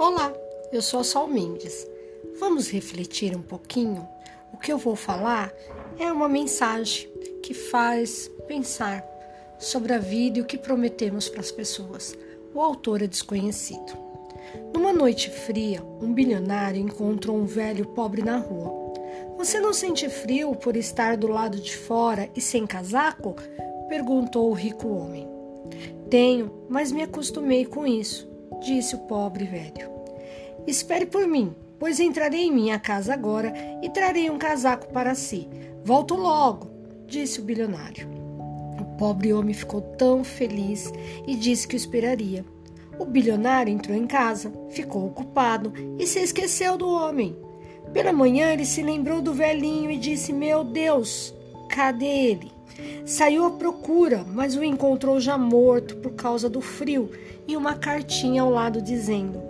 Olá, eu sou a Sol Mendes. Vamos refletir um pouquinho? O que eu vou falar é uma mensagem que faz pensar sobre a vida e o que prometemos para as pessoas. O autor é desconhecido. Numa noite fria, um bilionário encontrou um velho pobre na rua. Você não sente frio por estar do lado de fora e sem casaco? perguntou o rico homem. Tenho, mas me acostumei com isso disse o pobre velho. Espere por mim, pois entrarei em minha casa agora e trarei um casaco para si. Volto logo, disse o bilionário. O pobre homem ficou tão feliz e disse que o esperaria. O bilionário entrou em casa, ficou ocupado e se esqueceu do homem. Pela manhã ele se lembrou do velhinho e disse: Meu Deus, cadê ele? Saiu à procura, mas o encontrou já morto por causa do frio e uma cartinha ao lado dizendo: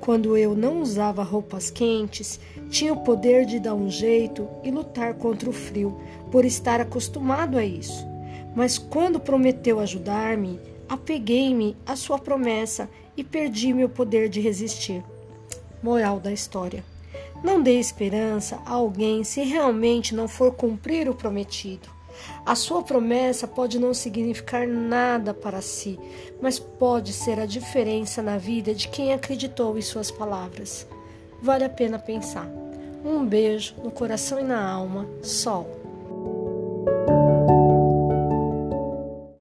Quando eu não usava roupas quentes, tinha o poder de dar um jeito e lutar contra o frio, por estar acostumado a isso. Mas quando prometeu ajudar-me, apeguei-me à sua promessa e perdi meu poder de resistir. Moral da história: Não dê esperança a alguém se realmente não for cumprir o prometido. A sua promessa pode não significar nada para si, mas pode ser a diferença na vida de quem acreditou em suas palavras. Vale a pena pensar. Um beijo no coração e na alma. Sol.